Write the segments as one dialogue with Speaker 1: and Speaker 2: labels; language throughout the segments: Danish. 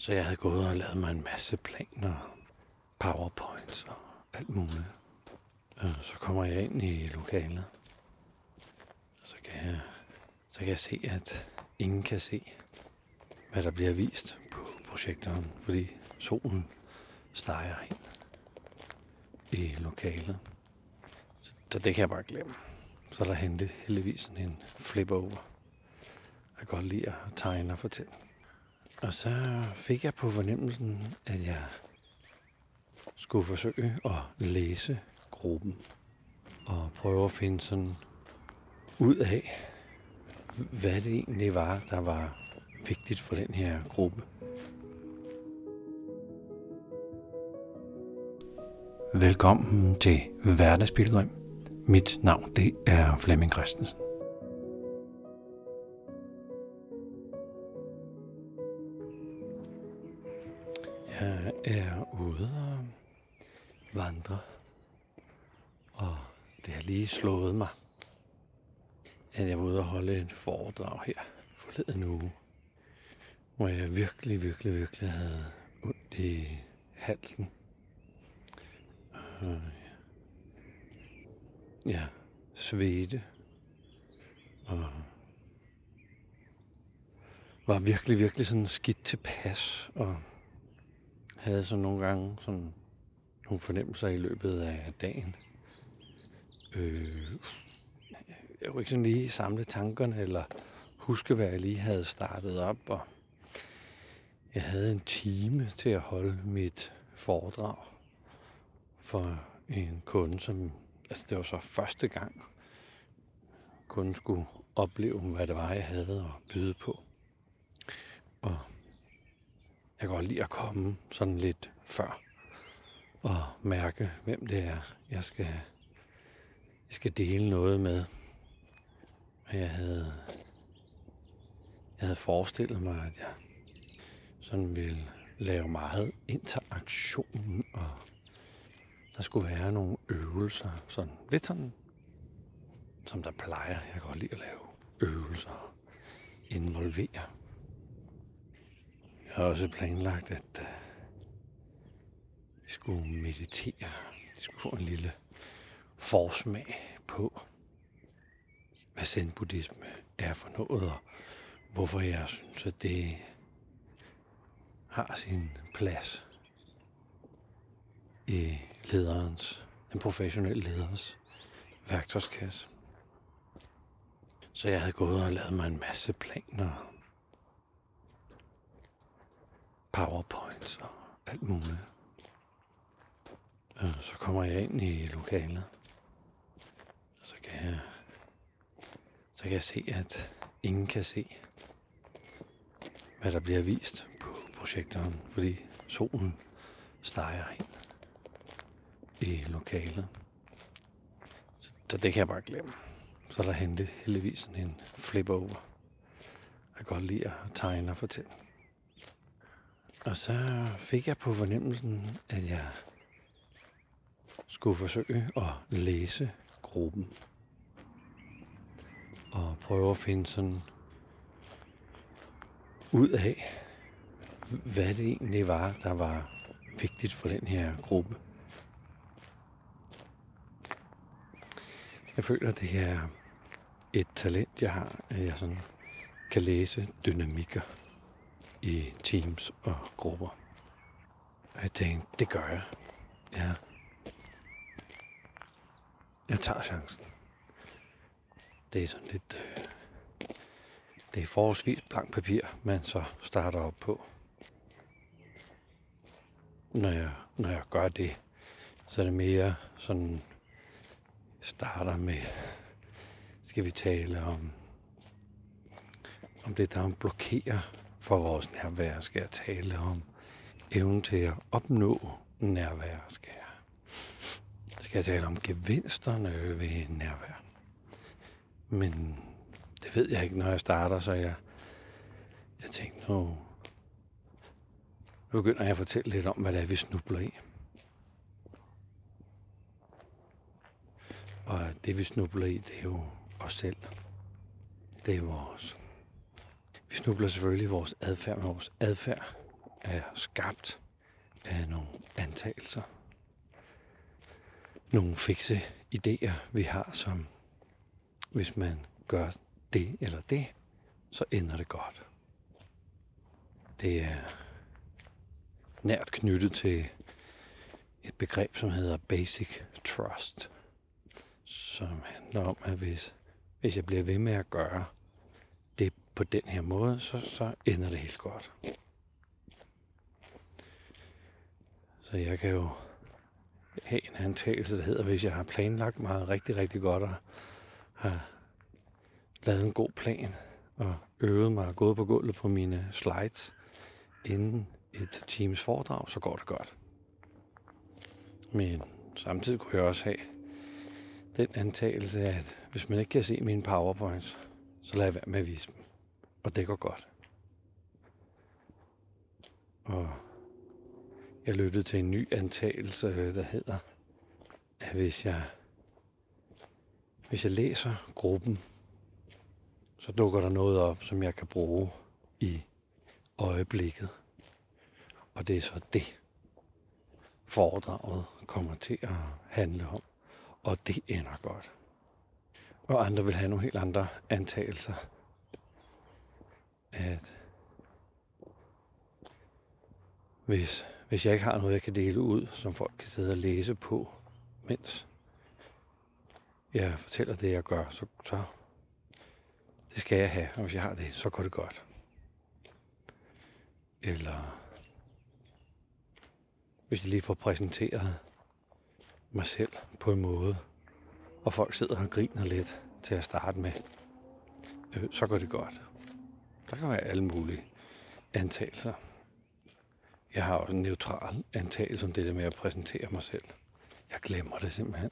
Speaker 1: Så jeg havde gået og lavet mig en masse planer, powerpoints og alt muligt. Og så kommer jeg ind i lokalet. Og så kan jeg, så kan jeg se, at ingen kan se, hvad der bliver vist på projektoren, fordi solen steger ind i lokalet. Så, så det kan jeg bare glemme. Så der hente heldigvis en flip over. Jeg kan godt lide at tegne og fortælle. Og så fik jeg på fornemmelsen, at jeg skulle forsøge at læse gruppen og prøve at finde sådan ud af, hvad det egentlig var, der var vigtigt for den her gruppe. Velkommen til Hverdagsbilgrim. Mit navn det er Flemming Christensen. Er ude og vandre, og det har lige slået mig, at jeg var ude og holde et foredrag her forleden uge, hvor jeg virkelig, virkelig, virkelig havde ondt i halsen. Og ja, svedte og var virkelig, virkelig sådan skidt tilpas og havde så nogle gange sådan nogle fornemmelser i løbet af dagen. Øh, jeg kunne ikke sådan lige samle tankerne eller huske, hvad jeg lige havde startet op. Og jeg havde en time til at holde mit foredrag for en kunde, som altså det var så første gang, kunden skulle opleve, hvad det var, jeg havde at byde på. Og jeg kan godt lide at komme sådan lidt før og mærke, hvem det er, jeg skal, jeg skal dele noget med. Jeg havde, jeg havde forestillet mig, at jeg sådan ville lave meget interaktion, og der skulle være nogle øvelser, sådan lidt sådan, som der plejer. Jeg kan godt lide at lave øvelser og involvere. Jeg har også planlagt, at øh, vi skulle meditere. De skulle få en lille forsmag på, hvad zen-buddhisme er for noget, og hvorfor jeg synes, at det har sin plads i lederens, den professionelle leders værktøjskasse. Så jeg havde gået og lavet mig en masse planer, powerpoints og alt muligt. Og så kommer jeg ind i lokalet, og så kan jeg, så kan jeg se, at ingen kan se, hvad der bliver vist på projektoren, fordi solen steger ind i lokalet. Så, så det kan jeg bare glemme. Så er der hente heldigvis sådan en flip over. Jeg kan godt lide at tegne og fortælle. Og så fik jeg på fornemmelsen, at jeg skulle forsøge at læse gruppen. Og prøve at finde sådan ud af, hvad det egentlig var, der var vigtigt for den her gruppe. Jeg føler, at det er et talent, jeg har, at jeg sådan kan læse dynamikker i teams og grupper. Og jeg tænkte, det gør jeg. Ja. Jeg tager chancen. Det er sådan lidt... Øh, det er forholdsvis blank papir, man så starter op på. Når jeg, når jeg gør det, så er det mere sådan... Starter med... Skal vi tale om... Om det, der blokerer for vores nærvær, skal jeg tale om evnen til at opnå nærvær, skal jeg. Skal jeg tale om gevinsterne ved nærvær. Men det ved jeg ikke, når jeg starter, så jeg, jeg tænkte, nu, nu begynder jeg at fortælle lidt om, hvad det er, vi snubler i. Og det, vi snubler i, det er jo os selv. Det er vores vi snubler selvfølgelig i vores adfærd, men vores adfærd er skabt af nogle antagelser. Nogle fikse idéer, vi har, som hvis man gør det eller det, så ender det godt. Det er nært knyttet til et begreb, som hedder basic trust, som handler om, at hvis, hvis jeg bliver ved med at gøre på den her måde, så, så ender det helt godt. Så jeg kan jo have en antagelse, der hedder, hvis jeg har planlagt meget rigtig, rigtig godt og har lavet en god plan og øvet mig og gået på gulvet på mine slides inden et teams foredrag, så går det godt. Men samtidig kunne jeg også have den antagelse, at hvis man ikke kan se mine powerpoints, så lader jeg være med at vise dem. Og det går godt. Og jeg lyttede til en ny antagelse, der hedder, at hvis jeg, hvis jeg læser gruppen, så dukker der noget op, som jeg kan bruge i øjeblikket. Og det er så det, foredraget kommer til at handle om. Og det ender godt. Og andre vil have nogle helt andre antagelser. At hvis, hvis jeg ikke har noget, jeg kan dele ud, som folk kan sidde og læse på, mens jeg fortæller det, jeg gør, så, så det skal jeg have, og hvis jeg har det, så går det godt. Eller hvis jeg lige får præsenteret mig selv på en måde, og folk sidder og griner lidt til at starte med, øh, så går det godt. Der kan være alle mulige antagelser. Jeg har også en neutral antagelse om det der med at præsentere mig selv. Jeg glemmer det simpelthen.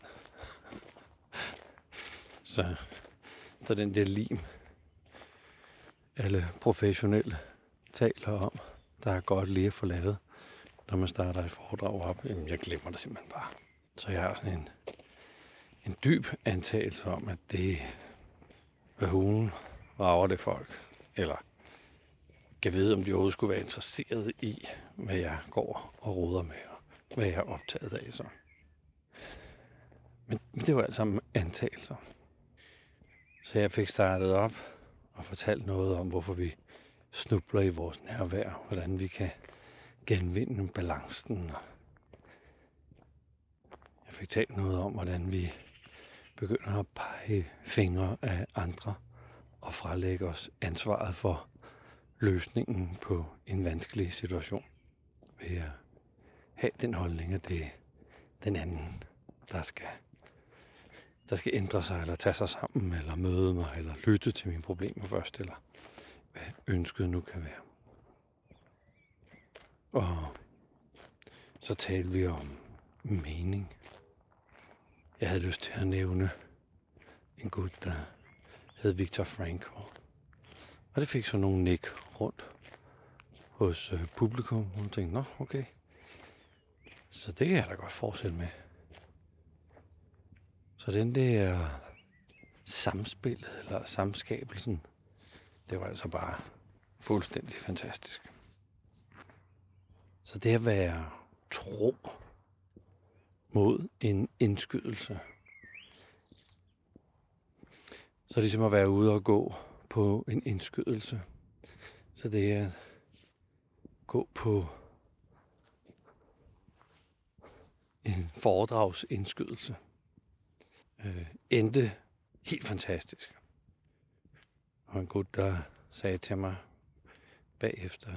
Speaker 1: så, så den der lim, alle professionelle taler om, der er godt lige at få lavet, når man starter et foredrag op. Jamen, jeg glemmer det simpelthen bare. Så jeg har sådan en, en dyb antagelse om, at det, hvad hun rager det folk, eller kan vide, om de overhovedet skulle være interesseret i, hvad jeg går og roder med, og hvad jeg er optaget af. Så. Men, men det var alt sammen antagelser. Så jeg fik startet op og fortalt noget om, hvorfor vi snubler i vores nærvær, hvordan vi kan genvinde balancen. Jeg fik talt noget om, hvordan vi begynder at pege fingre af andre og frelægge os ansvaret for løsningen på en vanskelig situation ved at have den holdning, at det er den anden, der skal, der skal ændre sig, eller tage sig sammen, eller møde mig, eller lytte til mine problemer først, eller hvad ønsket nu kan være. Og så talte vi om mening. Jeg havde lyst til at nævne en gut, der hed Victor Frankl. Og det fik så nogle nik rundt hos øh, publikum. Og tænkte, nå, okay. Så det kan jeg da godt fortsætte med. Så den der samspillet, eller samskabelsen, det var altså bare fuldstændig fantastisk. Så det at være tro mod en indskydelse. Så det er ligesom at være ude og gå på en indskydelse. Så det er at gå på en foredragsindskydelse. Øh, endte helt fantastisk. Og en gut, der sagde til mig bagefter,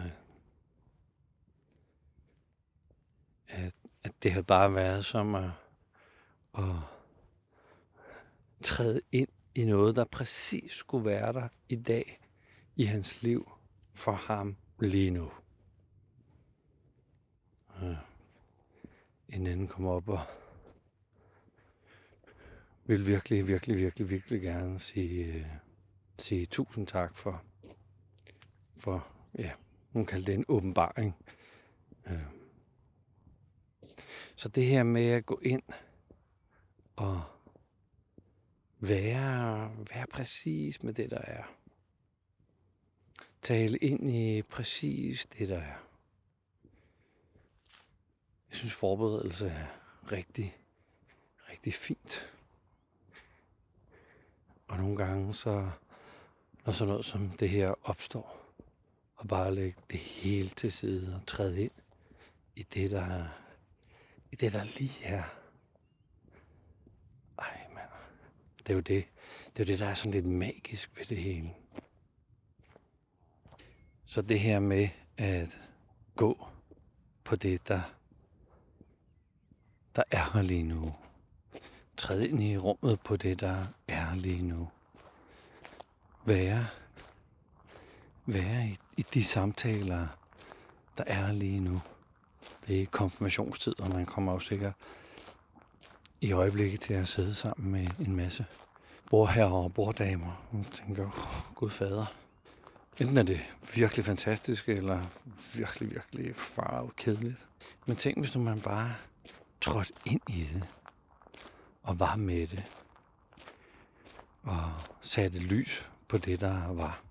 Speaker 1: at, at det havde bare været som at, at træde ind i noget, der præcis skulle være der i dag i hans liv for ham lige nu. Ja. En anden kommer op og vil virkelig, virkelig, virkelig, virkelig gerne sige, øh, sige tusind tak for, for ja, hun kaldte det en åbenbaring. Øh, så det her med at gå ind og være, være præcis med det, der er. Tale ind i præcis det, der er. Jeg synes, forberedelse er rigtig, rigtig fint. Og nogle gange, så når sådan noget som det her opstår, og bare lægge det hele til side og træde ind i det, der, i det, der lige er. Det er jo det. Det er jo det, der er sådan lidt magisk ved det hele. Så det her med at gå på det, der, der er her lige nu. Træde ind i rummet på det, der er lige nu. Være, være i, i de samtaler, der er lige nu. Det er konfirmationstid, og man kommer jo sikkert i øjeblikket til at sidde sammen med en masse bordherrer og borddamer. Og tænker, oh, gud fader, Enten er det virkelig fantastisk, eller virkelig, virkelig farvet kedeligt. Men tænk, hvis nu man bare trådte ind i det, og var med det, og satte lys på det, der var,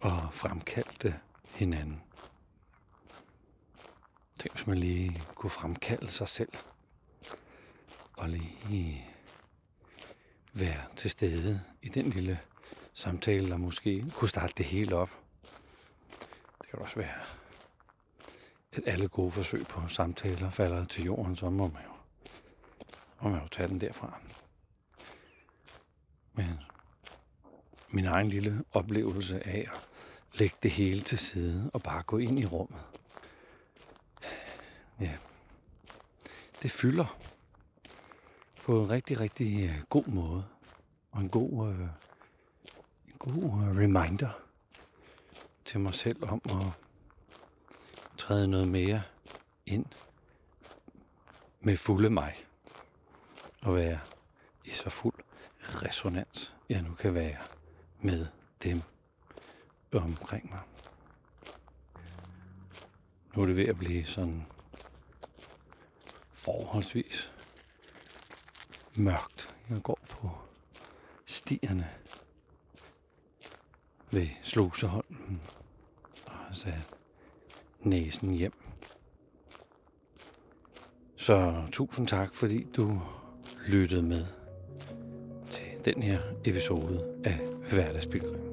Speaker 1: og fremkaldte hinanden. Tænk, hvis man lige kunne fremkalde sig selv, og lige være til stede i den lille samtale, der måske kunne starte det hele op. Det kan også være, at alle gode forsøg på samtaler falder til jorden, så må man jo, må man jo tage den derfra. Men min egen lille oplevelse af at lægge det hele til side og bare gå ind i rummet. Ja, det fylder på en rigtig, rigtig øh, god måde. Og en god øh, god øh, reminder til mig selv om at træde noget mere ind med fulde mig. Og være i så fuld resonans, jeg nu kan være med dem omkring mig. Nu er det ved at blive sådan forholdsvis mørkt. Jeg går på stierne ved Sluseholmen og så næsen hjem. Så tusind tak, fordi du lyttede med til den her episode af Hverdagsbilgrim.